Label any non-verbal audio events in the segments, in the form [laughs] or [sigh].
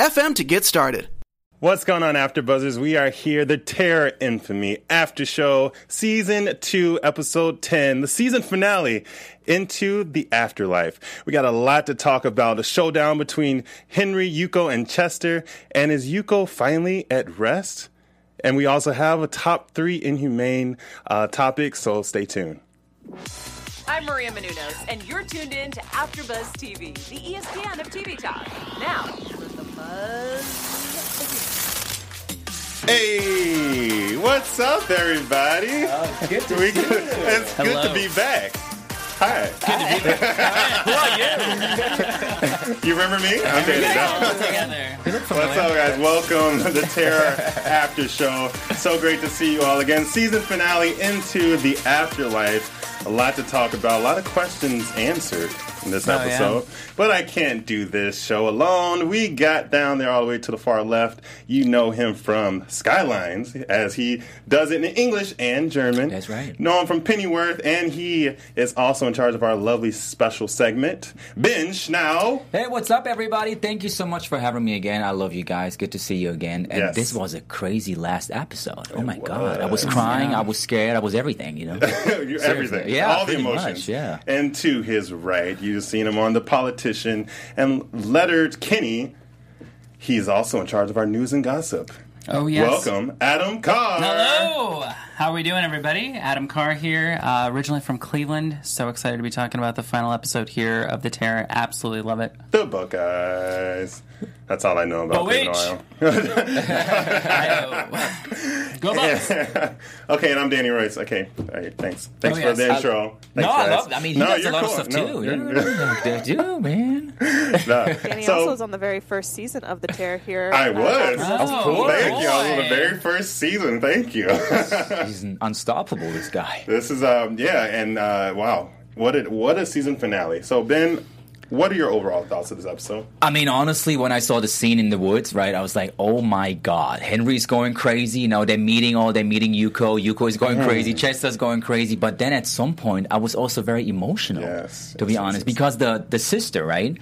anchor.fm to get started. What's going on, After Buzzers? We are here, the Terror Infamy After Show, Season 2, Episode 10, the season finale, Into the Afterlife. We got a lot to talk about. A showdown between Henry, Yuko, and Chester. And is Yuko finally at rest? And we also have a top three inhumane uh, topic, so stay tuned. I'm Maria Menounos, and you're tuned in to AfterBuzz TV, the ESPN of TV talk. Now, let the buzz. Hey, what's up, everybody? Uh, good to We- see you. It's good to Hello. be back. Hi. [laughs] You remember me? I'm Danny What's up, guys? Welcome to the Terror After Show. So great to see you all again. Season finale into the afterlife. A lot to talk about, a lot of questions answered in this Oh, episode. But I can't do this show alone. We got down there all the way to the far left. You know him from Skylines, as he does it in English and German. That's right. Know him from Pennyworth, and he is also in charge of our lovely special segment, Ben Schnau. Hey, what's up, everybody? Thank you so much for having me again. I love you guys. Good to see you again. And Yes. this was a crazy last episode. Oh my It god, I was was. crying. I was scared. I was everything. You know. [laughs] You're everything. Yeah, all the emotions. much, yeah. And to his right, you've seen him on The Politician and Leonard Kinney. He's also in charge of our news and gossip. Oh yes. Welcome, Adam Carr. Hello. How are we doing, everybody? Adam Carr here, uh, originally from Cleveland. So excited to be talking about the final episode here of The Terror. Absolutely love it. The Buckeyes. That's all I know about Cleveland. Ohio. [laughs] [laughs] Go Bucks. [laughs] okay, and I'm Danny Royce. Okay, all right, thanks. Thanks Oh, for the I- intro. no, Thanks, I guys. love. I mean, he No, does a lot cool. of stuff No, too. you're- Yeah, they do, man. [laughs] no. Danny So- also was on the very first season of The Tear here. I was. Oh, Thank you. I was on the very first season. Thank you. He's [laughs] unstoppable. This guy. This is um yeah, and uh, wow, what a what a season finale. So Ben, what are your overall thoughts of this episode? I mean, honestly, when I saw the scene in the woods, right, I was like, "Oh my god, Henry's going crazy." You know, they're meeting. Oh, they're meeting Yuko. Yuko is going mm-hmm. crazy. Chester's going crazy. But then at some point, I was also very emotional. Yes, to be yes, honest, because the the sister, right.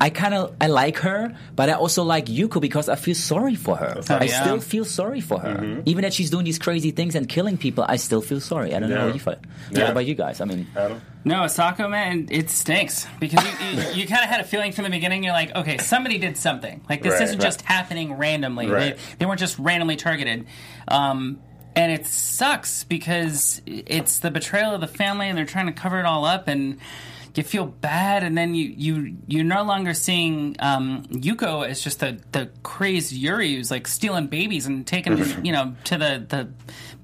I kind of I like her, but I also like Yuko because I feel sorry for her. right. I yeah. still feel sorry for her, Mm-hmm. even that she's doing these crazy things and killing people. I still feel sorry. I don't know Yeah. how you feel. Yeah. What about you guys? I mean, Adam? No, Asako, man, it stinks because you, you, you kind of had a feeling from the beginning. You're like, okay, somebody did something. Like this Right, isn't right. just happening randomly. Right. They, they weren't just randomly targeted. Um, and it sucks because it's the betrayal of the family, and they're trying to cover it all up, and you feel bad, and then you you you're no longer seeing um, Yuko as just the the crazed yurei who's like stealing babies and taking them, [laughs] you know to the the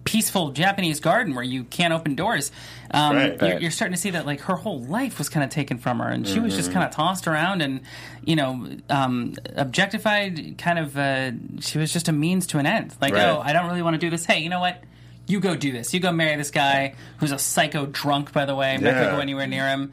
peaceful Japanese garden where you can't open doors. Um, Right. you're, you're starting to see that like her whole life was kind of taken from her, and she was Mm-hmm. just kind of tossed around and you know um, objectified. Kind of, uh, she was just a means to an end. Like, Right. oh, I don't really want to do this. Hey, you know what? You go do this. You go marry this guy who's a psycho drunk, by the way. I'm not gonna go anywhere near him.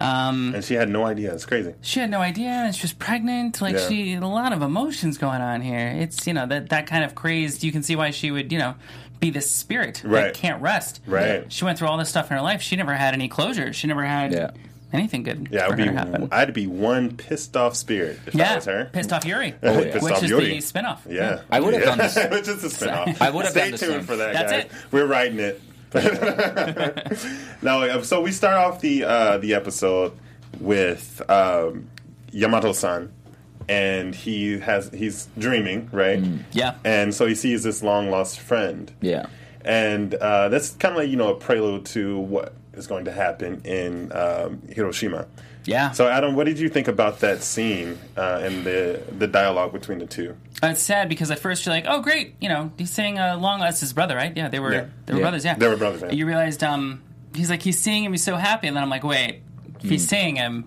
Um, And she had no idea. It's crazy. she had no idea, and she was pregnant. Like Yeah. she, a lot of emotions going on here. It's you know that that kind of crazed. You can see why she would you know be this spirit Right. that can't rest. Right. She went through all this stuff in her life. She never had any closure. She never had Yeah. anything good Yeah, for I'd her be to happen. I'd be one pissed off spirit if yeah, I was her. pissed off yurei, [laughs] Oh, yeah. Pissed which off is yurei. the spinoff. Yeah, I would have yeah. done this. [laughs] Which is a spinoff. I would have Stay done the tuned same. for that, That's guys. it. We're writing it. [laughs] no, uh, so we start off the uh, the episode with um, Yamato-san, and he has he's dreaming, right? Yeah. And so he sees this long lost friend. yeah. And uh, that's kind of like you know a prelude to what is going to happen in um, Hiroshima. Yeah. So Adam, what did you think about that scene uh, and the the dialogue between the two? Uh, it's sad because at first you're like, oh great, you know, he's saying uh, long. That's his brother, right? Yeah, they were Yeah. they were Yeah. brothers. Yeah, They were brothers, yeah. You realized um, he's like he's seeing him, he's so happy, and then I'm like, wait, if Hmm. he's seeing him,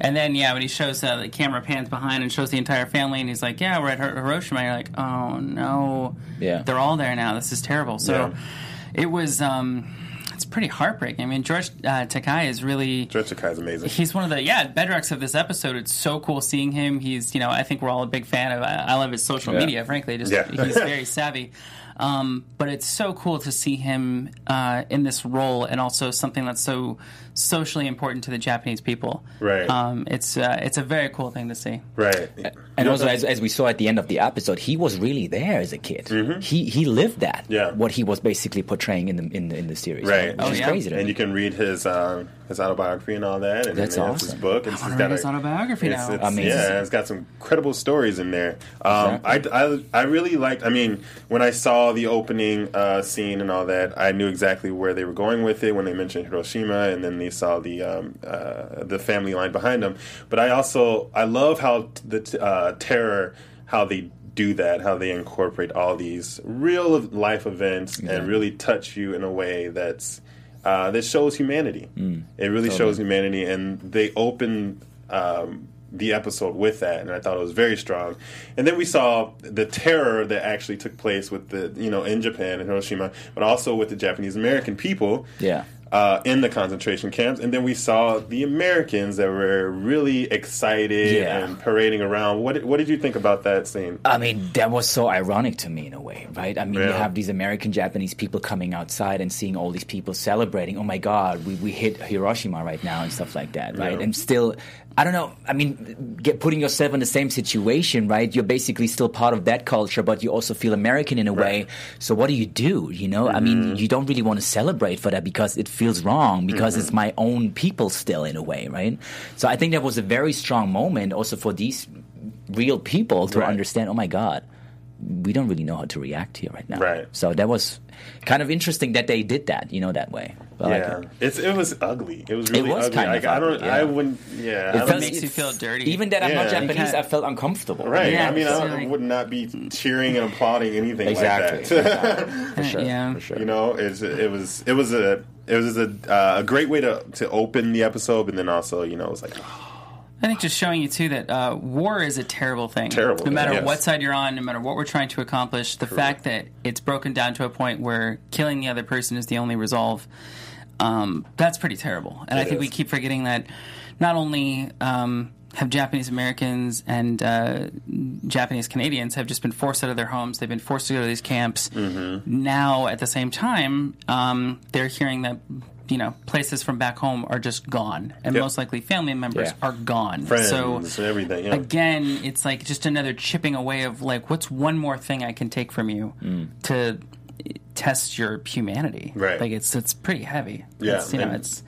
And then, yeah, when he shows uh, the camera pans behind and shows the entire family, and he's like, "Yeah, we're at Hir- Hiroshima." You're like, "Oh no, Yeah. they're all there now. This is terrible." So Yeah. it was. Um, it's pretty heartbreaking. I mean, George uh, Takei is really. George Takei is amazing. He's one of the yeah bedrocks of this episode. It's so cool seeing him. He's you know I think we're all a big fan of. I, I love his social Yeah. media. Frankly, just Yeah. he's [laughs] very savvy. Um, but it's so cool to see him uh, in this role, and also something that's so socially important to the Japanese people. Right. Um, it's uh, it's a very cool thing to see. right. And You also, as, as we saw at the end of the episode, he was really there as a kid. He he lived that. Mm-hmm. Yeah. What he was basically portraying in the in the, in the series. Right. Which Oh, is yeah. crazy to and me. you can read his uh, his autobiography and all that, and That's then it's his awesome. book. And I wanna got read his autobiography it's, now. it's- Amazing. Yeah, it's got some credible stories in there. Um, Exactly. I, I, I really liked. I mean, when I saw the opening uh, scene and all that, I knew exactly where they were going with it when they mentioned Hiroshima, and then they saw the um, uh, the family line behind them. But I also I love how the t- uh, terror how they do that, how they incorporate all these real life events and really touch you in a way that's uh, that shows humanity. it really shows humanity, and they open um, the episode with that, and I thought it was very strong. And then we saw the terror that actually took place with the you know in Japan and Hiroshima, but also with the Japanese American people. Yeah. Uh, in the concentration camps, and then we saw the Americans that were really excited Yeah. and parading around. What did, what did you think about that scene? I mean, that was so ironic to me in a way, right? I mean, you have these American Japanese people coming outside and seeing all these people celebrating. Oh my God, we, we hit Hiroshima right now and stuff like that, right? Yeah. And still, I don't know. I mean, get, putting yourself in the same situation, right? You're basically still part of that culture, but you also feel American in a way. So what do you do? You know, I mean, you don't really want to celebrate for that because it feels wrong because mm-hmm. it's my own people still in a way, right? So I think that was a very strong moment also for these real people to Right. understand. Oh my God, we don't really know how to react here right now. Right. So that was kind of interesting that they did that, you know, that way. I like yeah, it. it's it was ugly. It was really it was ugly. kind Like, of I don't. ugly, I wouldn't. Yeah, It don't- felt- makes you feel dirty. Even that I'm not Japanese, I felt uncomfortable. Right. Yeah, I mean, I it's don't- like- would not be cheering and applauding anything Exactly. like that. [laughs] for sure. Yeah. For sure. you know, it's, it was it was a it was a uh, a great way to to open the episode, and then also you know it was like I think just showing you too that uh, war is a terrible thing. Terrible, No matter yes. what side you're on, no matter what we're trying to accomplish, the fact that it's broken down to a point where killing the other person is the only resolve, um, that's pretty terrible. And I It think we keep forgetting that not only um, have Japanese Americans and uh, Japanese Canadians have just been forced out of their homes, they've been forced to go to these camps. Mm-hmm. Now, at the same time, um, they're hearing that. You know, places from back home are just gone, and Yep. most likely family members Yeah. are gone. friends So everything. Yeah. again, it's like just another chipping away of like, what's one more thing I can take from you to test your humanity? Right. Like it's it's pretty heavy. Yeah, It's, you know, and- it's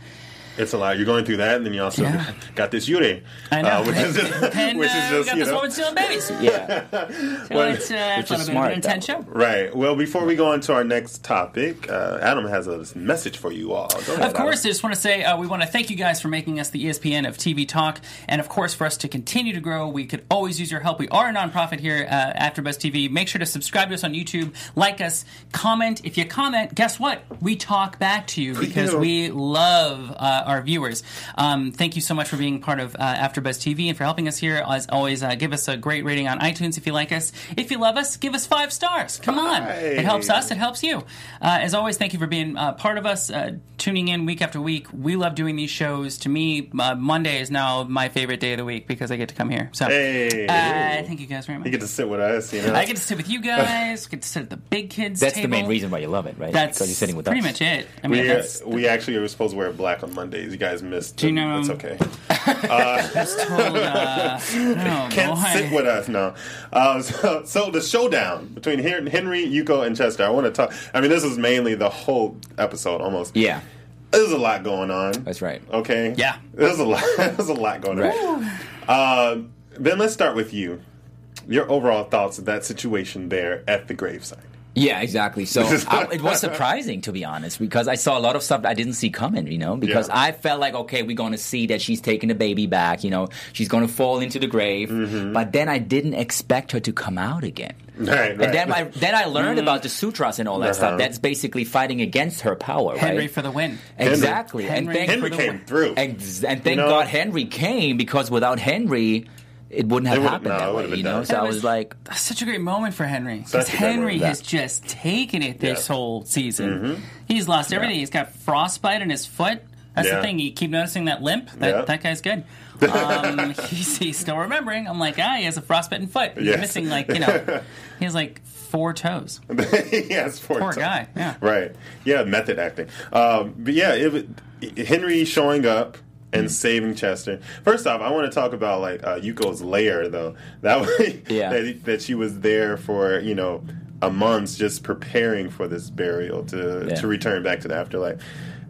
It's a lot. You're going through that, and then you also Yeah. got this yurei, I know. uh, which is just, [laughs] and which uh, is we just got you this know. woman stealing babies. Yeah. [laughs] So it's, uh, it's a little bit is of smart, an intense show. Right. Well, before we go on to our next topic, uh, Adam has a message for you all. Go ahead, Of course, I just want to say uh, we want to thank you guys for making us the ESPN of TV talk, and of course, for us to continue to grow, we could always use your help. We are a nonprofit here, uh, AfterBuzz TV. Make sure to subscribe to us on YouTube, like us, comment. If you comment, guess what? We talk back to you because we love uh, our viewers. Um, thank you so much for being part of uh, AfterBuzz TV and for helping us here. As always, uh, give us a great rating on iTunes if you like us. If you love us, give us five stars. Come on, Hey. it helps us. It helps you. Uh, as always, thank you for being uh, part of us, uh, tuning in week after week. We love doing these shows. To me, uh, Monday is now my favorite day of the week because I get to come here. So, Hey. uh, thank you guys very much. You get to sit with us, you know. I get to sit with you guys. Get to sit at the big kids. That's table. the main reason why you love it, right? That's because you're sitting with pretty us. much it. I mean, we, that's, we actually were supposed to wear black on Mondays. You guys missed. Do you know- It's okay. [laughs] that's told. Uh, [laughs] oh, Can't boy. sit with us now. Uh, [laughs] so, so the showdown between Henry, Yuko, and Chester. I want to talk. I mean, this is mainly the whole episode almost. Yeah, There's a lot going on. that's right. Okay. Yeah. There's a lot. There's a lot going Right. on. Uh, ben, let's start with you. Your overall thoughts of that situation there at the gravesite. Yeah, exactly. So I, [laughs] it was surprising, to be honest, because I saw a lot of stuff I didn't see coming. You know, because Yeah. I felt like, okay, we're going to see that she's taking the baby back. You know, she's going to fall into the grave. Mm-hmm. But then I didn't expect her to come out again. [laughs] Right, And then I then I learned about the sutras and all that Uh-huh. stuff. That's basically fighting against her power, Henry right? for the win. exactly. Henry. and thank, Henry for the came win. through. and, and thank know? God Henry came because without Henry, it wouldn't have It would've- happened no, it that would've way. been You know, done. so It I was- was like, That's such a great moment for Henry because Henry has just taken it this Yeah. Mm-hmm. whole season. He's lost everything. He's got frostbite in his foot. That's Yeah. the thing. You keep noticing that limp. That Yeah. that guy's good. [laughs] Um, he's, he's still remembering. I'm like, ah, he has a frostbitten foot. He's Yes. missing like you know, [laughs] he has like four toes. [laughs] he has four Poor toes. guy. Yeah. Right. Yeah, method acting. Um, but yeah, it, Henry showing up and Mm. saving Chester. First off, I want to talk about like uh, Yuko's lair though. That [laughs] way, Yeah. that, that she was there for you know a month just preparing for this burial to Yeah. to return back to the afterlife.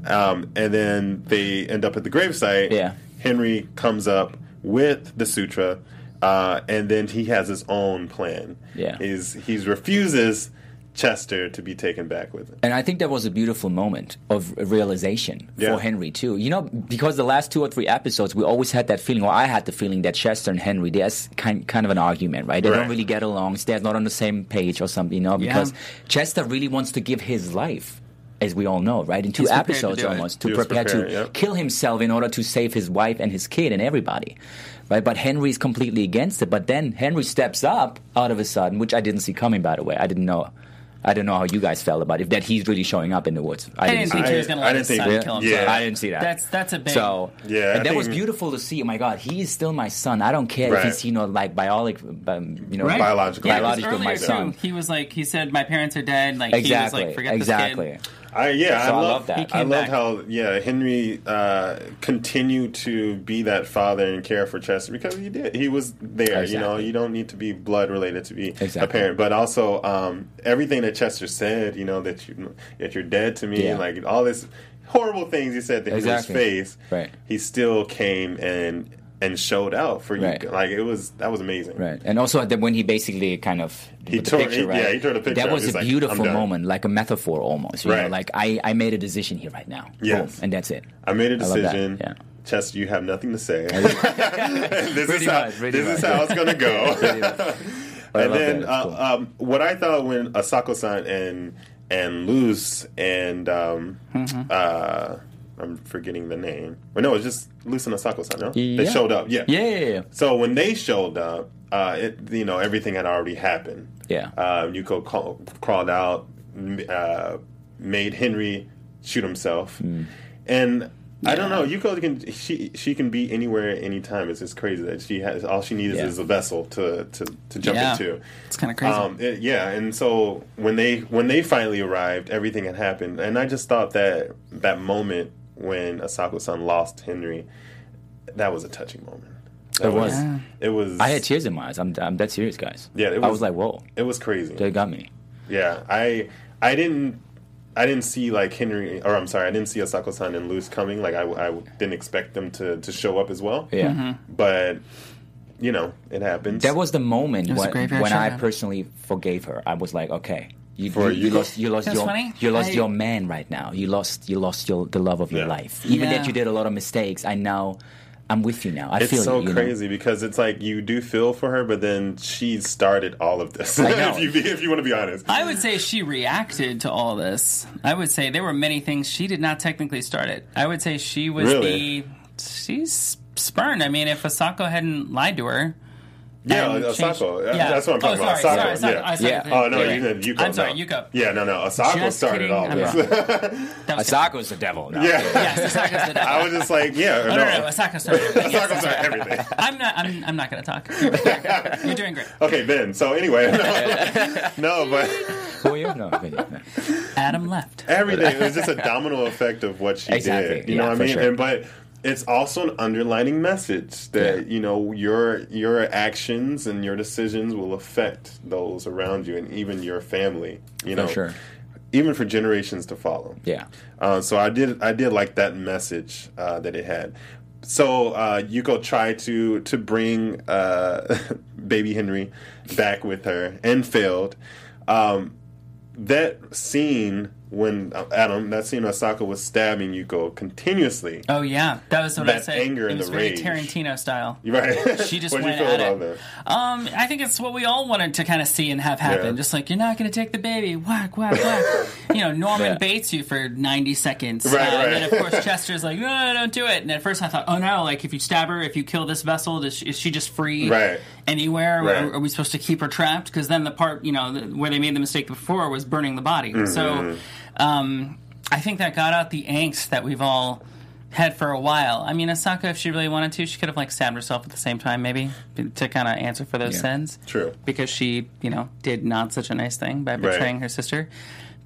Um, and then they end up at the gravesite. Yeah. Henry comes up with the sutra, uh, and then he has his own plan. Yeah. He's he's refuses Chester to be taken back with him. And I think that was a beautiful moment of realization Yeah. for Henry too. You know, because the last two or three episodes, we always had that feeling, or I had the feeling that Chester and Henry, there's kind kind of an argument, right? They Right. don't really get along. They're not on the same page or something, you know, because Yeah. Chester really wants to give his life. As we all know, right? In two He's prepared to episodes it. almost, to He prepare to yeah. kill himself in order to save his wife and his kid and everybody. Right? But Henry's completely against it. But then Henry steps up out of a sudden, which I didn't see coming by the way. I didn't know I don't know how you guys felt about it. If that he's really showing up in the woods. I didn't see I- he was going to I let didn't his think- son Yeah. kill himself. Yeah. I didn't see that. That's that's a big. So Yeah, I and that was beautiful to see. Oh my God, he is still my son. I don't care Right. if he's you know like biologic, um, you know, Right. Biological. Yeah, 'cause biological my earlier, son. Too, he was like, he said, "My parents are dead." Like Exactly, he was like, "Forget exactly. this kid." I yeah, So I I love, love that. He I love back. how yeah Henry uh, continued to be that father and care for Chester because he did. He was there. You know, you don't need to be blood related to be a parent, but also um, everything that Chester said. You know that you that you're dead to me. Yeah. Like all this horrible things he said to Exactly. Henry's face. Right. He still came and and showed out for you. Right. Like it was that was amazing. Right, and also when he basically kind of He tore- picture, he- right? yeah, he tore the picture That was a like, beautiful moment, like a metaphor almost. You know, Right. like I, I made a decision here right now. Yes. Boom, and that's it. I made a decision. yeah. Chester, you have nothing to say. [laughs] [laughs] this Pretty is how, much, this is how it's gonna go. [laughs] And then uh, cool. um, what I thought when Asako-san and and Luz and um, Mm-hmm. uh, I'm forgetting the name. But no, it's just Luz and Asako-san. No, they showed up. Yeah. Yeah, yeah, yeah. So when they showed up, uh, it you know everything had already happened. Yeah. Uh, Yuko ca- crawled out, uh, made Henry shoot himself, Hmm. and. I don't know. Yuko can she she can be anywhere anytime. It's just crazy that she has all she needs Yeah. is a vessel to to, to jump Yeah. into. It's kind of crazy. Um, it- yeah, and so when they when they finally arrived, everything had happened, and I just thought that that moment when Asako-san lost Henry, that was a touching moment. That It was. Yeah. It was. I had tears in my eyes. I'm, I'm that serious, guys. Yeah, it I was- was like, whoa, It was crazy. they got me. Yeah, I I didn't I didn't see like Henry or I'm sorry, I didn't see Asako-san and Luz coming. Like I, I didn't expect them to to show up as well. Yeah. Mm-hmm. But you know, it happens. That was the moment was when, when I personally forgave her. I was like, okay, you, For you, you lost, you lost That's your, funny. you lost I- your man right now. You lost, you lost your the love of your life. Even Yeah. that you did a lot of mistakes, I now, I'm with you now. I it's feel so you, you know? crazy because it's like you do feel for her, but then she started all of this. I [laughs] know. if you be, if you want to be honest, I would say she reacted to all this. I would say there were many things she did not technically start it. I would say she was Really? the she's spurned. I mean, if Asako hadn't lied to her, yeah, and Asako. changed- Yeah. That's what I'm talking oh, about. Sorry, Asako. sorry, yeah. I said- Yeah. Oh no, yeah. you meant Yuko. I'm sorry, no. Yuko. Yeah, no, no. Asako Just started kidding. all I'm this. [laughs] Was Asako's the devil. No. yeah. Yes, Asako's the devil. [laughs] I was just like, yeah, or Oh, no. no, no, Asako started. it. Yes, Asako started everything. [laughs] I'm not. I'm, I'm not going to talk. You're doing great. Okay, Ben. So anyway, no, no but Who are you? No, okay. Adam left. everything it was just a domino effect of what she Exactly, did. You yeah, know what I mean? sure. And but it's also an underlining message that Yeah. you know your your actions and your decisions will affect those around you and even your family. You For know, sure. even for generations to follow. Yeah. Uh, so I did I did like that message uh, that it had. So uh, Yuko tried to to bring uh, [laughs] baby Henry back with her and failed. Um, that scene when uh, Adam, that scene when Asako was stabbing Yuko continuously. Oh yeah, that was what I That said. anger it and was the very rage. Tarantino style. You're [laughs] right. She just went you feel at about it. that? Um, I think it's what we all wanted to kind of see and have happen. Yeah. Just like you're not going to take the baby, whack, whack, whack. [laughs] you know, Norman Yeah. baits you for 90 seconds, Right, uh, right. and then of course [laughs] Chester's like, no, don't do it. And at first I thought, oh no, like if you stab her, if you kill this vessel, does she, is she just free Right. Anywhere? Right. Are, are we supposed to keep her trapped? Because then the part, you know, the, where they made the mistake before was burning the body. Mm-hmm. So, um, I think that got out the angst that we've all had for a while. I mean, Asako, if she really wanted to, she could have like stabbed herself at the same time, maybe to kind of answer for those Yeah. sins. True. because she, you know, did not such a nice thing by betraying Right. her sister.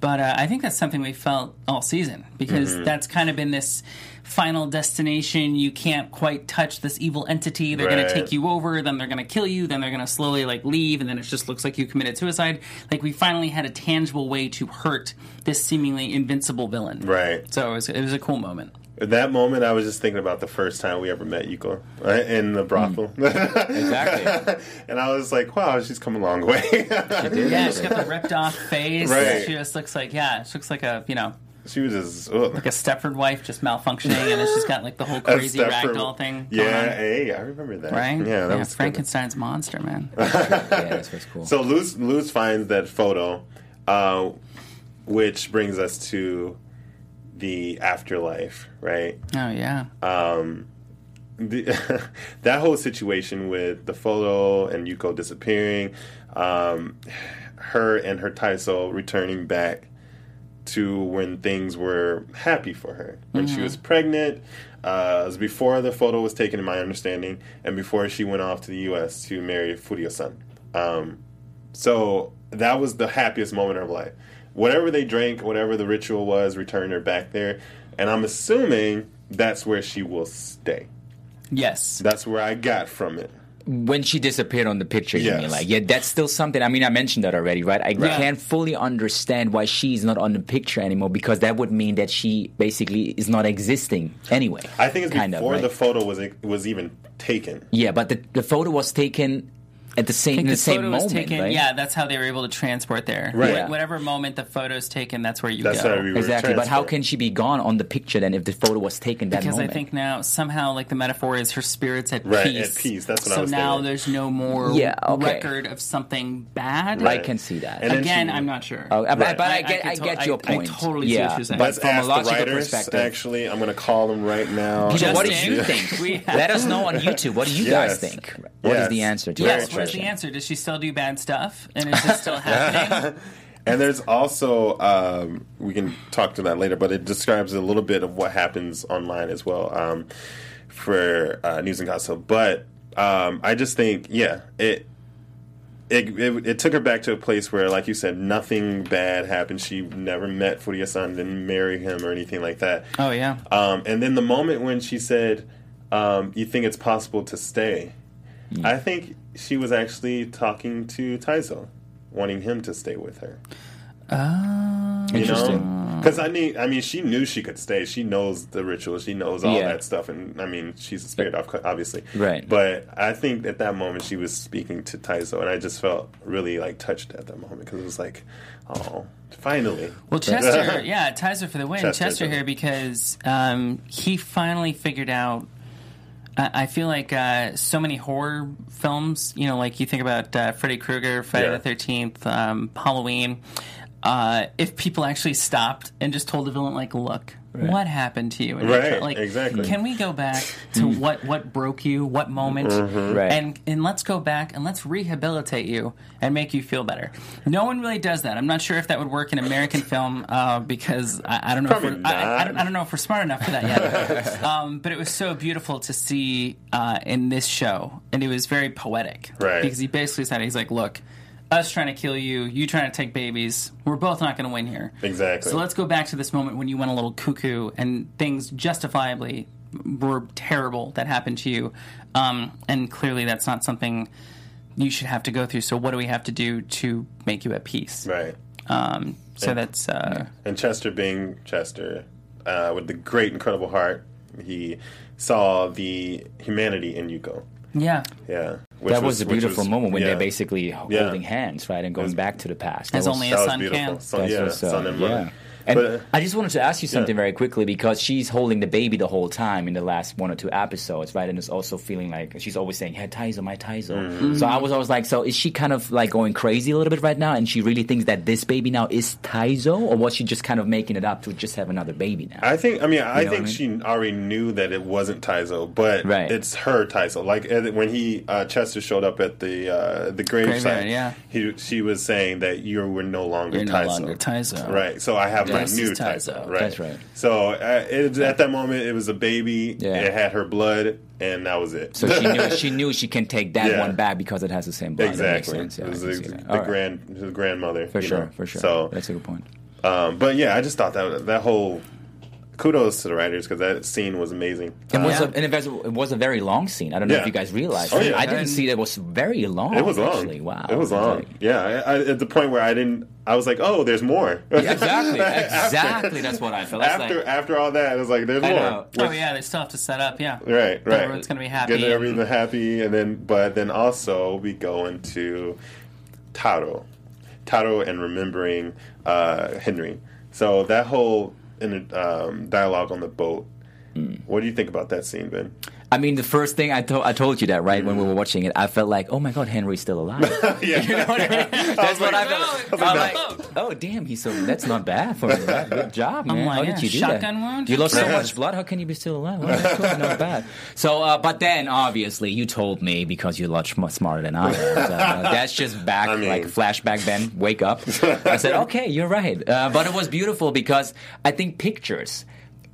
But uh, I think that's something we felt all season because Mm-hmm. that's kind of been this final destination. You can't quite touch this evil entity. They're going to take you over, then they're going to kill you, then they're going to slowly like leave, and then it just looks like you committed suicide. Like we finally had a tangible way to hurt this seemingly invincible villain. Right. So it was, it was a cool moment. At that moment, I was just thinking about the first time we ever met Yuko right, in the brothel, Exactly. [laughs] and I was like, "Wow, she's come a long way." Yeah, she's got the ripped off face. Right. She just looks like yeah, she looks like a you know she was just ugh. like a Stepford wife just malfunctioning, and then she's got like the whole [laughs] crazy Stepford- ragdoll thing. going Yeah, on, hey, I remember that. right? Yeah, that was good. Frankenstein's monster, man. [laughs] yeah, that's what's cool. So Luz, Luz finds that photo, uh, which brings us to the afterlife, right? oh yeah, the, [laughs] that whole situation with the photo and Yuko disappearing, um, her and her Taizo returning back to when things were happy for her. When she was pregnant, uh, it was before the photo was taken, in my understanding, and before she went off to the U.S. to marry Furio-san. Um, so that was the happiest moment of her life. Whatever they drank, whatever the ritual was, returned her back there, and I'm assuming that's where she will stay. yes. That's where I got from it. when she disappeared on the picture, you mean like, yeah, that's still something. I mean, I mentioned that already, right? I Right. can't fully understand why she's not on the picture anymore because that would mean that she basically is not existing anyway. I think it's kind before of, the photo was was even taken. Yeah, but the, the photo was taken at the same in the the same photo moment, was taken. right? Yeah, that's how they were able to transport there. Right. Yeah. Whatever moment the photo's taken, that's where you That's go. how we were Exactly, but how can she be gone on the picture then if the photo was taken that because moment? I think now somehow like the metaphor is her spirit's at Right, peace. at peace. That's what I was saying. so now thinking. there's no more Yeah, okay. record of something bad. I can see that. And Again, she- I'm not sure. Oh, but, Right. but I, I- get I I, could get your I- I point. totally see yeah, what you're saying. but Let's from a ask the logical writers. perspective, Actually, I'm going to call them right now. Peter, what do you think? [laughs] Let us know on YouTube. What do you guys think? What is the answer to Very that the answer? Does she still do bad stuff? And is it still [laughs] happening? [laughs] And there's also um, we can talk to that later, but it describes a little bit of what happens online as well um, for uh, news and gossip. But um, I just think, yeah, it, it it it took her back to a place where, like you said, nothing bad happened. She never met Furia-san, didn't marry him or anything like that. oh yeah. Um, and then the moment when she said, um, "You think it's possible to stay," I think she was actually talking to Taizo, wanting him to stay with her. You Interesting. Because I mean, I mean, she knew she could stay. She knows the ritual. She knows all Yeah. that stuff, and I mean, she's a spirit off, obviously. Right. But I think at that moment she was speaking to Taizo, and I just felt really like touched at that moment because it was like, oh, finally. Well, [laughs] Chester, yeah, her for the win. Chester, Chester, here because um, he finally figured out. I I feel like uh, so many horror films, you know, like you think about uh, Freddy Krueger, Friday Yeah. the Thirteenth, um, Halloween. Uh, if people actually stopped and just told the villain, like, "Look, what happened to you?" And Right, try- like, exactly. Can we go back to [laughs] what what broke you, what moment, Mm-hmm. Right. and and let's go back and let's rehabilitate you and make you feel better. No one really does that. I'm not sure if that would work in American [laughs] film uh, because I, I don't know. If we're, I, I, don't, I don't know if we're smart enough for that yet. [laughs] um, but it was so beautiful to see uh, in this show, and it was very poetic. Right. Because he basically said, "He's like, look." Us trying to kill you, you trying to take babies. We're both not going to win here. Exactly. So let's go back to this moment when you went a little cuckoo and things justifiably were terrible that happened to you. Um, and clearly that's not something you should have to go through. So what do we have to do to make you at peace? Right. Um, so that's uh, And Chester being Chester, uh, with the great, incredible heart, he saw the humanity in Yuko. yeah. Yeah. Which that was, a beautiful was- moment when yeah. they're basically holding hands, right, and going was- back to the past. As only a That son beautiful. can. Son, yeah, what's, uh, son and mother. yeah. And But- I just wanted to ask you something Yeah. very quickly because she's holding the baby the whole time in the last one or two episodes, right? And it's also feeling like she's always saying, "Hey, Taizo, my Taizo." Mm-hmm. So I was always like, so is she kind of like going crazy a little bit right now? And she really thinks that this baby now is Taizo, or was she just kind of making it up to just have another baby now? I think. I mean, I know think I she already knew that it wasn't Taizo, but Right. it's her Taizo. Like when he uh, Chester showed up at the uh, the gravesite, yeah. he she was saying that you were no longer You're no longer Taizo. Right. So I have This my new is Taizo. Taizo. Right. That's right. So uh, it, at that moment, it was a baby. Yeah. It had her blood, and that was it. So she knew [laughs] she knew she can take that Yeah. one back because it has the same blood. Exactly. Yeah, it was I can the, the All right. grand the grandmother. For sure, know. for sure. So, that's a good point. um, but yeah, I just thought that that whole kudos to the writers because that scene was amazing. It was, Yeah. a, and it was, it was a very long scene. I don't know if you guys realized. Oh, yeah. I didn't And- see that it was very long. It was long. Actually. Wow. It was long. Like- yeah, I, I, at the point where I didn't, I was like, oh, there's more. Yeah, exactly. [laughs] Exactly. That's what I felt. That's after like, after all that, it was like, there's I more. know. Oh yeah, they still have to set up. Yeah. Right, right. Everyone's gonna be happy Get and- everything happy, and then, but then also we go into Taro, Taro, and remembering uh, Henry. So that whole in, um, dialogue on the boat. Hmm. What do you think about that scene, Ben? I mean, the first thing I told I told you that right when we were watching it, I felt like, oh my god, Henry's still alive. [laughs] yeah, [laughs] You know what I mean? [laughs] That's what I felt. it's I'm like, oh damn, he's so. That's not bad for him. right? Good job, man. like, How yeah, did you do shotgun that? wound? You lost so much blood. How can you be still alive? Well, that's cool, not bad. So, uh, but then obviously you told me because you're a lot much smarter than I am. So, uh, that's just back, I mean- like flashback. Ben, wake up. I said, okay, you're right. Uh, but it was beautiful because I think pictures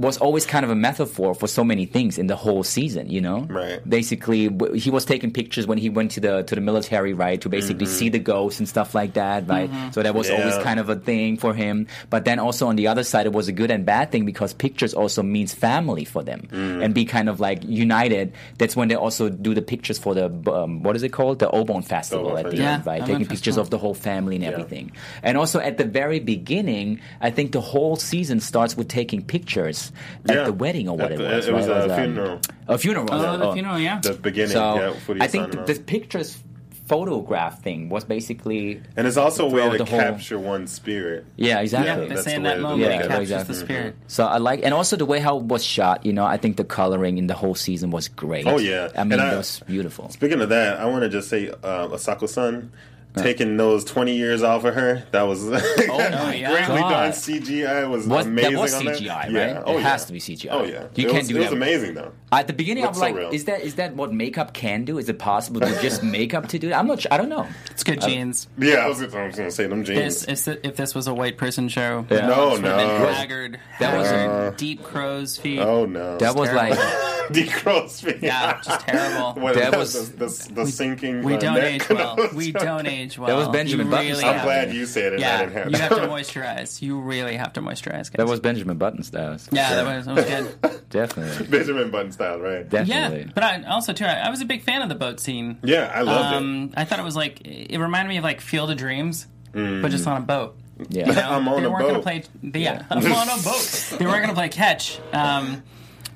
was always kind of a metaphor for so many things in the whole season, you know? Right. Basically, w- he was taking pictures when he went to the to the military, right, to basically mm-hmm. see the ghosts and stuff like that, right? So that was always kind of a thing for him. But then also on the other side, it was a good and bad thing because pictures also means family for them mm. and be kind of like united. That's when they also do the pictures for the um, what is it called, the Obon Festival Obon at the Festival. end, right? Obon Taking pictures of the whole family and everything. And also at the very beginning, I think the whole season starts with taking pictures at Yeah. the wedding or what At it was. it was right? a um, funeral. a funeral. Oh, it? the funeral. Yeah. The beginning, So yeah. I think son-in-law. the pictures photograph thing was basically and it's also a way to the whole- capture one's spirit. yeah Yeah, exactly. they That's say the in way that moment look it captures exactly. the spirit. So I like, and also the way how it was shot. You know, I think the coloring in the whole season was great. Oh, yeah. I mean And I- it was beautiful. Speaking of that, I want to just say, uh, Asako-san taking those twenty years off of her. That was Oh [laughs] my greatly God. done. CGI was, Was, amazing. that was on CGI, that. right? Yeah. Oh, it has yeah. to be CGI. Oh yeah, you it can't was, do it that. was amazing though. At the beginning, I was so like, real. "Is that is that what makeup can do? Is it possible to just [laughs] makeup to do it?" I'm not. sure. I don't know. It's good genes. Yeah, I was, I was going to say them jeans. This, if, if this was a white person show, Yeah. No, it's would've been no. haggard, That was- haggard, uh, deep crow's feet. oh no, That was terrible. like [laughs] the crow's feet. Yeah, just terrible. [laughs] What, That the, was- the, the, the sinking. We uh, don't age well. [laughs] We don't age well. That was Benjamin You Button really style. I'm have- glad you said it. Yeah, you have to moisturize. You really have to moisturize. Guys. that was Benjamin Button style. yeah, that was, that was good. definitely, Benjamin Button style, right? definitely. yeah, but I also too, I, I was a big fan of the boat scene. Yeah, I loved it. Um, I thought it was like it reminded me of like Field of Dreams, but just on a boat. Yeah. You know, I'm on they a weren't gonna boat. play. Yeah, I'm on a boat. They weren't gonna play catch, um,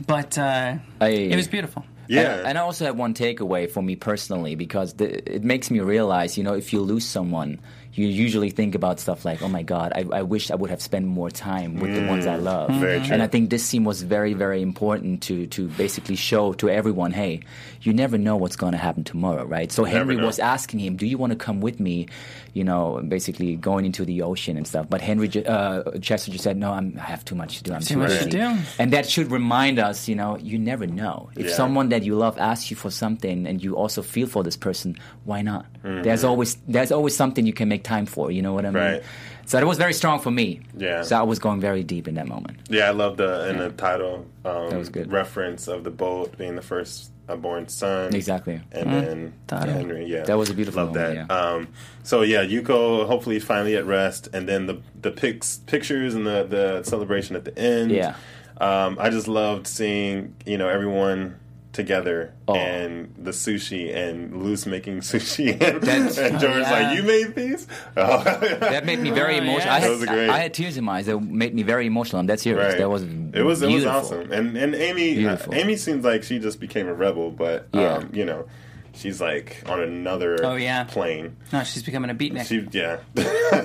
but uh, I- it was beautiful. Yeah, And, and I also have one takeaway for me personally because the, it makes me realize, you know, if you lose someone, you usually think about stuff like, oh my God, I, I wish I would have spent more time with the ones I love. Very true. And I think this scene was very, very important to, to basically show to everyone, hey, you never know what's going to happen tomorrow, right? So Henry was asking him, do you want to come with me, you know, basically going into the ocean and stuff. But Henry, ju- uh, Chester just said, no, I'm, I have too much to do. I'm Too too much to do. And that should remind us, you know, you never know. If Yeah. someone that you love asks you for something and you also feel for this person, why not? There's always there's always something you can make time for. You know what I mean? Right. So that was very strong for me. Yeah. So I was going very deep in that moment. Yeah, I love the in the title um, That was good. reference of the boat being the first uh, born son. Exactly. And then Got it. Henry, yeah, That was a beautiful Love moment, that. Um, so yeah, Yuko hopefully finally at rest, and then the the pics, pictures and the the celebration at the end. Yeah. um, I just loved seeing you know everyone together Oh. and the sushi and Luz making sushi [laughs] and, That's- and George yeah. like you made these. Oh. [laughs] That made me very Oh, emotional. yeah. I, had, Those great. I had tears in my eyes. That made me very emotional. And that's serious. Right. That was it was it was awesome. And and Amy uh, Amy seems like she just became a rebel, but Yeah. um, you know, she's like on another Oh, yeah. plane. No, she's becoming a beatnik. She, yeah,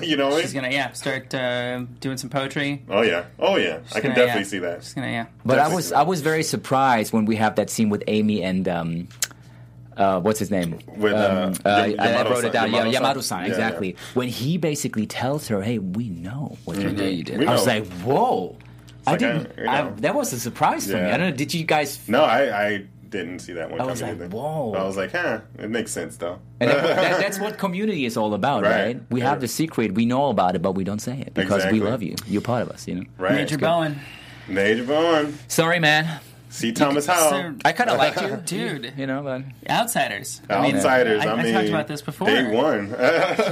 [laughs] you know she's gonna yeah start uh, doing some poetry. Oh yeah, oh yeah, I can gonna, definitely yeah. see that. She's gonna yeah. But I was I was very surprised when we have that scene with Amy and um, uh, what's his name? With, uh, um, Yam- I, I wrote it down. Yeah, Yamato-san. Yamato-san, exactly. yeah. When he basically tells her, "Hey, we know what you did," you did. We I was like, "Whoa!" I like, didn't. I- you I, that was a surprise for me. I don't know. Did you guys? No, I, I didn't see that one I coming was like, either. whoa. I was like, huh, it makes sense though. And that, that, [laughs] that's what community is all about, Right. right? We have the secret. We know about it, but we don't say it because Exactly. we love you. You're part of us, you know. right. Major Bowen, Major Bowen. Sorry, man. C. Thomas Howell. I kind of liked you, [laughs] dude. You know, but Outsiders. I mean, Outsiders. I, I- I mean, talked about this before. Day one.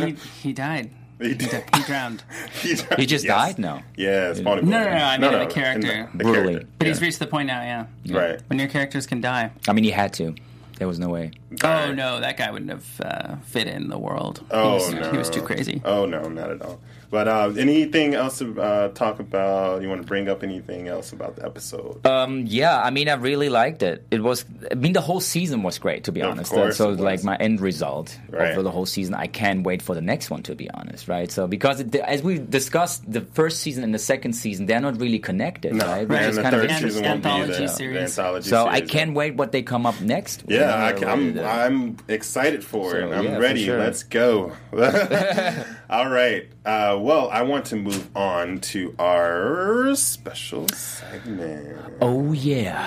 [laughs] he, he died. He, [laughs] He drowned. he, he just yes. died now. Yeah, it's Bonnie No, Boy. no, no, I mean the character. in the Brutally. character. But he's reached the point now, yeah. right. When your characters can die. I mean, he had to. There was no way. Oh no, that guy wouldn't have uh, fit in the world. Oh he was, no, he was too crazy. Oh no, not at all. But uh, anything else to uh, talk about? You want to bring up anything else about the episode? Um, yeah, I mean, I really liked it. It was, I mean, the whole season was great, to be Of honest. course so, it was. like, my end result Right. of the whole season, I can't wait for the next one, to be honest, right? So, because it, as we discussed, the first season and the second season, they're not really connected, no, right? and Which is the kind of third An- season won't be anthology the, series. the anthology So, I can't wait what they come up next. Yeah, I, What am it is. I'm excited for So, it. I'm yeah, ready. sure. Let's go. [laughs] [laughs] All right. Uh, well, I want to move on to our special segment. Oh, yeah.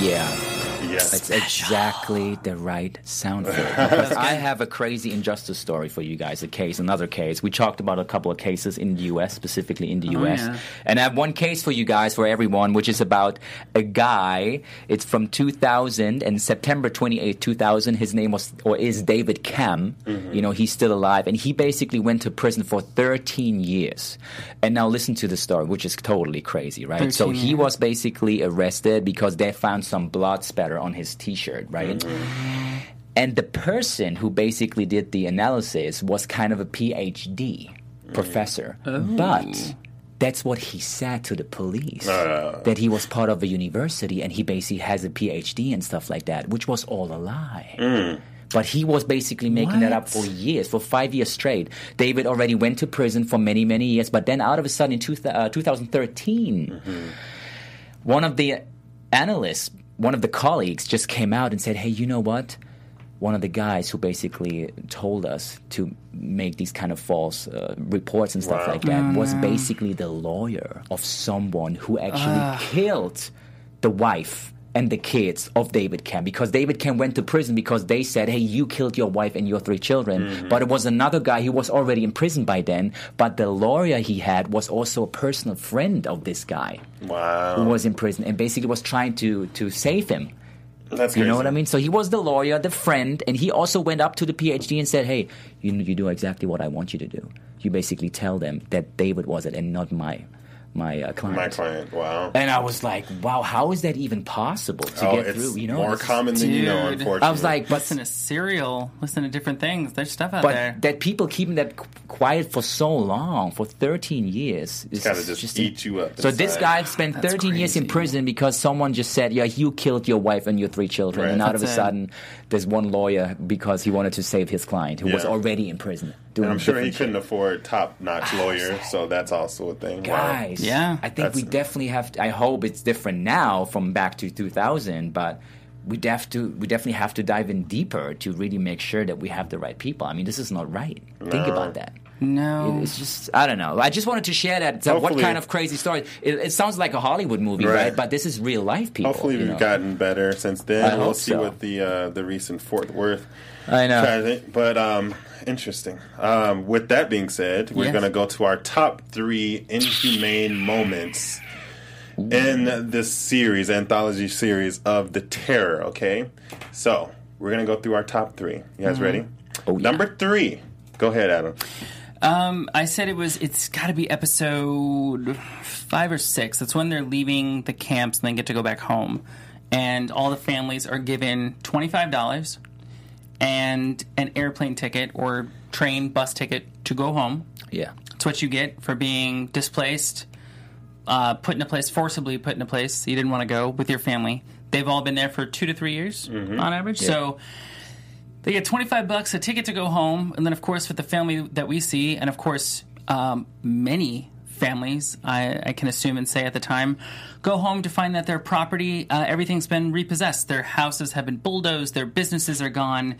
Yeah. Yes. That's exactly the right sound for it. [laughs] Because I have a crazy injustice story for you guys. A case, another case. We talked about a couple of cases in the U.S., specifically in the U.S. yeah. And I have one case for you guys, for everyone, which is about a guy. It's from 2000 and September 28, 2000. His name was or is David Camm. Mm-hmm. You know, he's still alive, and he basically went to prison for 13 years. And now listen to the story, which is totally crazy, right? So he years. was basically arrested because they found some blood spatter on his T-shirt, right? Mm-hmm. And the person who basically did the analysis was kind of a PhD mm. professor, oh. but that's what he said to the police uh. that he was part of a university and he basically has a PhD and stuff like that, which was all a lie. Mm. But he was basically making that up for years, for five years straight. David already went to prison for many, many years, but then out of a sudden in two, uh, 2013, mm-hmm. one of the analysts, one of the colleagues just came out and said, hey, you know what? One of the guys who basically told us to make these kind of false uh, reports and stuff Wow. like that was basically the lawyer of someone who actually killed the wife and the kids of David Camm because David Camm went to prison because they said, "Hey, you killed your wife and your three children." Mm-hmm. But it was another guy who was already in prison by then. But the lawyer he had was also a personal friend of this guy wow. who was in prison and basically was trying to to save him. That's You crazy. know what I mean? So he was the lawyer, the friend, and he also went up to the PhD and said, "Hey, you you do exactly what I want you to do. You basically tell them that David was it and not my my uh, client." My client. Wow. And I was like, "Wow, how is that even possible to oh, get it's through?" You know, more common than you know. Unfortunately, I was like, "But Listen to Serial. Listen to different things. There's stuff out but there. that people keeping that quiet for so long, for 13 years, is gotta just eat you up So this guy spent That's 13 years in prison because someone just said, "Yeah, you killed your wife and your three children," Right. and out of a That's it. sudden, there's one lawyer because he wanted to save his client who was already in prison. Doing and I'm sure he different couldn't afford top-notch ah, lawyer, so that's also a thing. Wow. guys. Yeah. I think we definitely have. To, I hope it's different now from back to 2000, but we have to. We definitely have to dive in deeper to really make sure that we have the right people. I mean, this is not right. Think about that. No. It's just I don't know. I just wanted to share that. So what kind of crazy story? It, it sounds like a Hollywood movie, right? Right. But this is real life people. Hopefully, you we've know? gotten better since then. I we'll hope see so. what the uh, the recent Fort Worth. I know. tragedy- But um, interesting. Um, with that being said, we're Yes. going to go to our top three inhumane moments in this series, anthology series of the Terror. Okay, so we're going to go through our top three. You guys ready? Oh, yeah. Number three. Go ahead, Adam. Um, I said it was. It's got to be episode five or six. That's when they're leaving the camps and they get to go back home, and all the families are given twenty five dollars and an airplane ticket or train bus ticket to go home. Yeah. It's what you get for being displaced, uh, put in a place, forcibly put in a place you didn't want to go with your family. they've all been there for two to three years Mm-hmm. on average. So they get 25 bucks a ticket to go home. And then, of course, with the family that we see, and of course, um, many families, I, I can assume and say at the time, go home to find that their property, uh, everything's been repossessed. Their houses have been bulldozed. Their businesses are gone.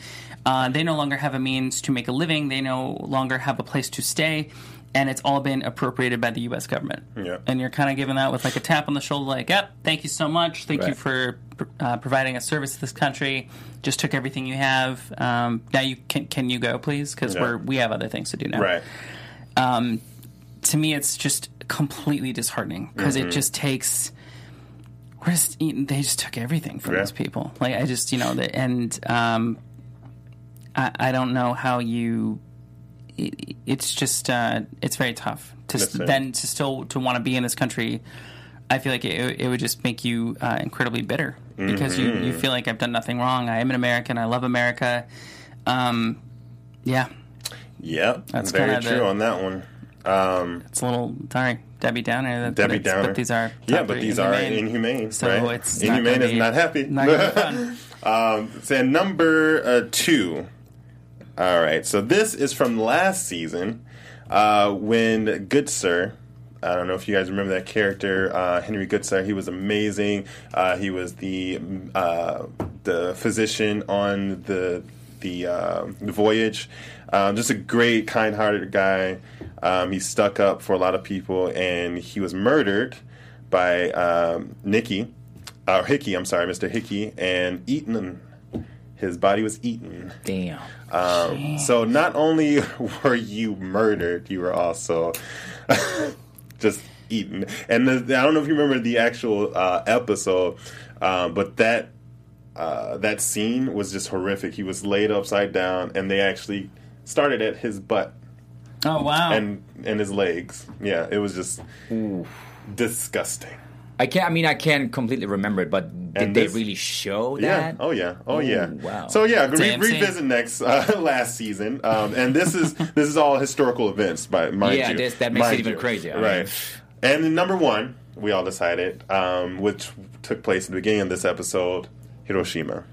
Uh, they no longer have a means to make a living. They no longer have a place to stay. And it's all been appropriated by the U.S. government. Yeah. And you're kind of given that with like a tap on the shoulder, like, yep, thank you so much. Thank you for uh, providing a service to this country. Just took everything you have. Um, now you can can you go, please? Because Yeah. we're we have other things to do now. Right. Um, to me, it's just completely disheartening because Mm-hmm. it just takes. We're just, eating, they just took everything from Yeah. these people. Like I just, you know, the, and um, I, I don't know how you. It, it's just, uh, it's very tough to s- That's it. then to still to want to be in this country. I feel like it, it would just make you uh, incredibly bitter because you, Mm-hmm. you feel like I've done nothing wrong. I am an American. I love America. Um, yeah, Yep. That's very true the- on that one. Um, it's a little sorry, Debbie Downer. that- Debbie Downer. But these are yeah, but these are inhumane. inhumane. So right? it's inhumane gonna is be- not happy. Not gonna be fun. [laughs] um, so number uh, two. All right, so this is from last season uh, when Goodsir. I don't know if you guys remember that character, uh, Henry Goodsir. He was amazing. Uh, he was the uh, the physician on the the, uh, voyage. Um, just a great, kind-hearted guy. Um, he stuck up for a lot of people, and he was murdered by um, Nicky, or Hickey. I'm sorry, Mr. Hickey, and eaten. His body was eaten. Damn. Um, so not only [laughs] were you murdered, you were also [laughs] just eaten. And the, I don't know if you remember the actual uh, episode, um, but that uh, that scene was just horrific. He was laid upside down, and they actually started at his butt Oh wow! and and his legs. Yeah, it was just disgusting. I can't. I mean, I can't completely remember it, but did And they really show that? Yeah. that? Oh yeah. Oh yeah. wow. So yeah, re- revisit next uh, [laughs] last season, um, and this is [laughs] this is all historical events, by mind Yeah, you. this- that makes it Mind even you. crazier. I right? mean- and then number one, we all decided, um, which took place at the beginning of this episode, Hiroshima.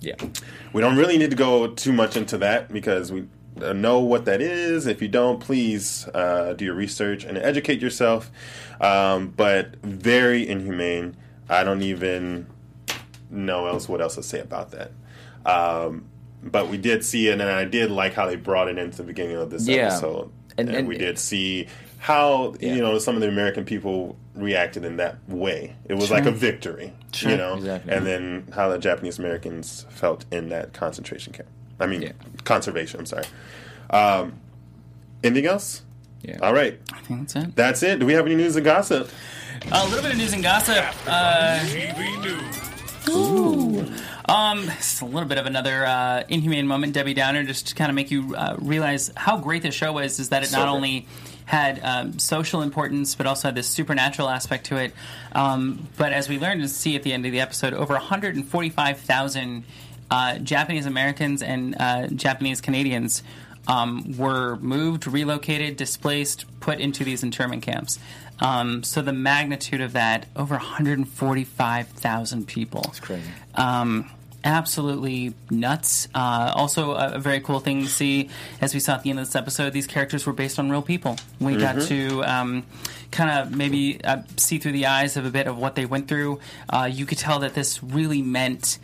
Yeah. We don't really need to go too much into that because we know what that is. If you don't, please uh, do your research and educate yourself. Um, but very inhumane. I don't even know else what else to say about that. Um, but we did see it, and I did like how they brought it into the beginning of this Yeah. episode. And- And, and- we did see how Yeah. you know some of the American people reacted in that way. It was like a victory, you know. Exactly. And then how the Japanese Americans felt in that concentration camp. I mean, Yeah. conservation. I'm sorry. Um, anything else? Yeah. All right, I think that's it. that's it. Do we have any news and gossip? A little bit of news and gossip. Uh, Um, it's a little bit of another uh, inhumane moment, Debbie Downer, just to kind of make you uh, realize how great this show was. Is that it So not great. only had um, social importance, but also had this supernatural aspect to it. Um, but as we learned to see at the end of the episode, over 145,000 uh, Japanese Americans and uh, Japanese Canadians um, were moved, relocated, displaced, put into these internment camps. Um, so the magnitude of that, over 145,000 people. That's crazy. Um, absolutely nuts. Uh, also, a, a very cool thing to see, as we saw at the end of this episode, these characters were based on real people. We got to um, kind of maybe uh, see through the eyes of a bit of what they went through. Uh, you could tell that this really meant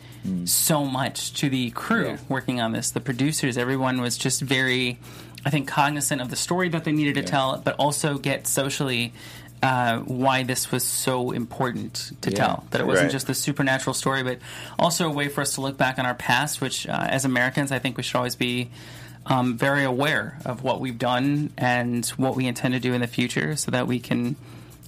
so much to the crew Yeah. working on this. The producers, everyone was just very, I think, cognizant of the story that they needed to tell, but also get socially. Uh, why this was so important to Yeah. tell that it wasn't Right. just the supernatural story, but also a way for us to look back on our past, which uh, as Americans, I think we should always be um, very aware of what we've done and what we intend to do in the future so that we can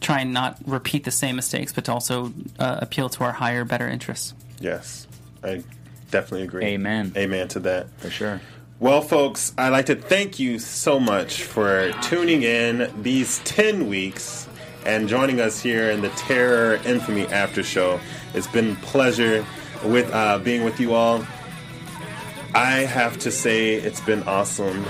try and not repeat the same mistakes, but to also uh, appeal to our higher, better interests. Yes, I definitely agree. Amen. Amen to that. For sure. Well, folks, I'd like to thank you so much for tuning in these 10 weeks and joining us here in the Terror Infamy After Show. It's been a pleasure with uh, being with you all. I have to say it's been awesome.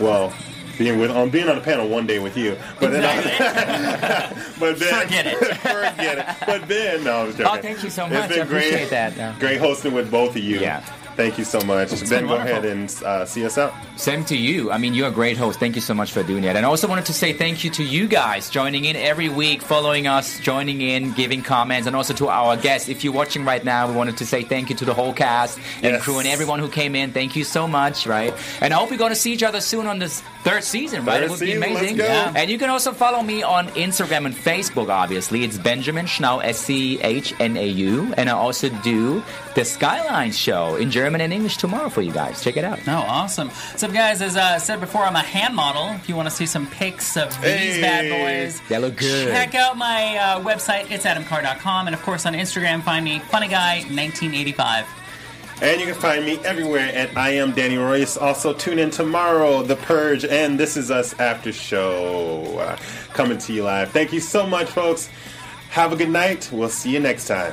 Well, being with on being on the panel one day with you. But then, [laughs] but then Forget it. [laughs] forget it. But then, no, I was joking. Oh, thank you so It's much. been I appreciate great, that. Yeah. Great hosting with both of you. Yeah. Thank you so much. been Ben, go ahead and uh, see us out. Same to you. I mean, you're a great host. Thank you so much for doing that. And I also wanted to say thank you to you guys joining in every week, following us, joining in, giving comments, and also to our guests. If you're watching right now, we wanted to say thank you to the whole cast and Yes. crew and everyone who came in. Thank you so much, right? And I hope we're going to see each other soon on this third season, right? Third it would season, be amazing. Yeah. And you can also follow me on Instagram and Facebook, obviously. It's Benjamin Schnau, S C H N A U. And I also do the Skyline show in German and English tomorrow for you guys. Check it out. Oh, awesome. So, guys, as I said before, I'm a hand model. If you want to see some pics of these Hey. bad boys, They look good. check out my uh, website. It's adamcar.com. And, of course, on Instagram, find me, funnyguy1985. And you can find me everywhere at I am Danny Royce. Also, tune in tomorrow, The Purge, and This Is Us After Show uh, coming to you live. Thank you so much, folks. Have a good night. We'll see you next time.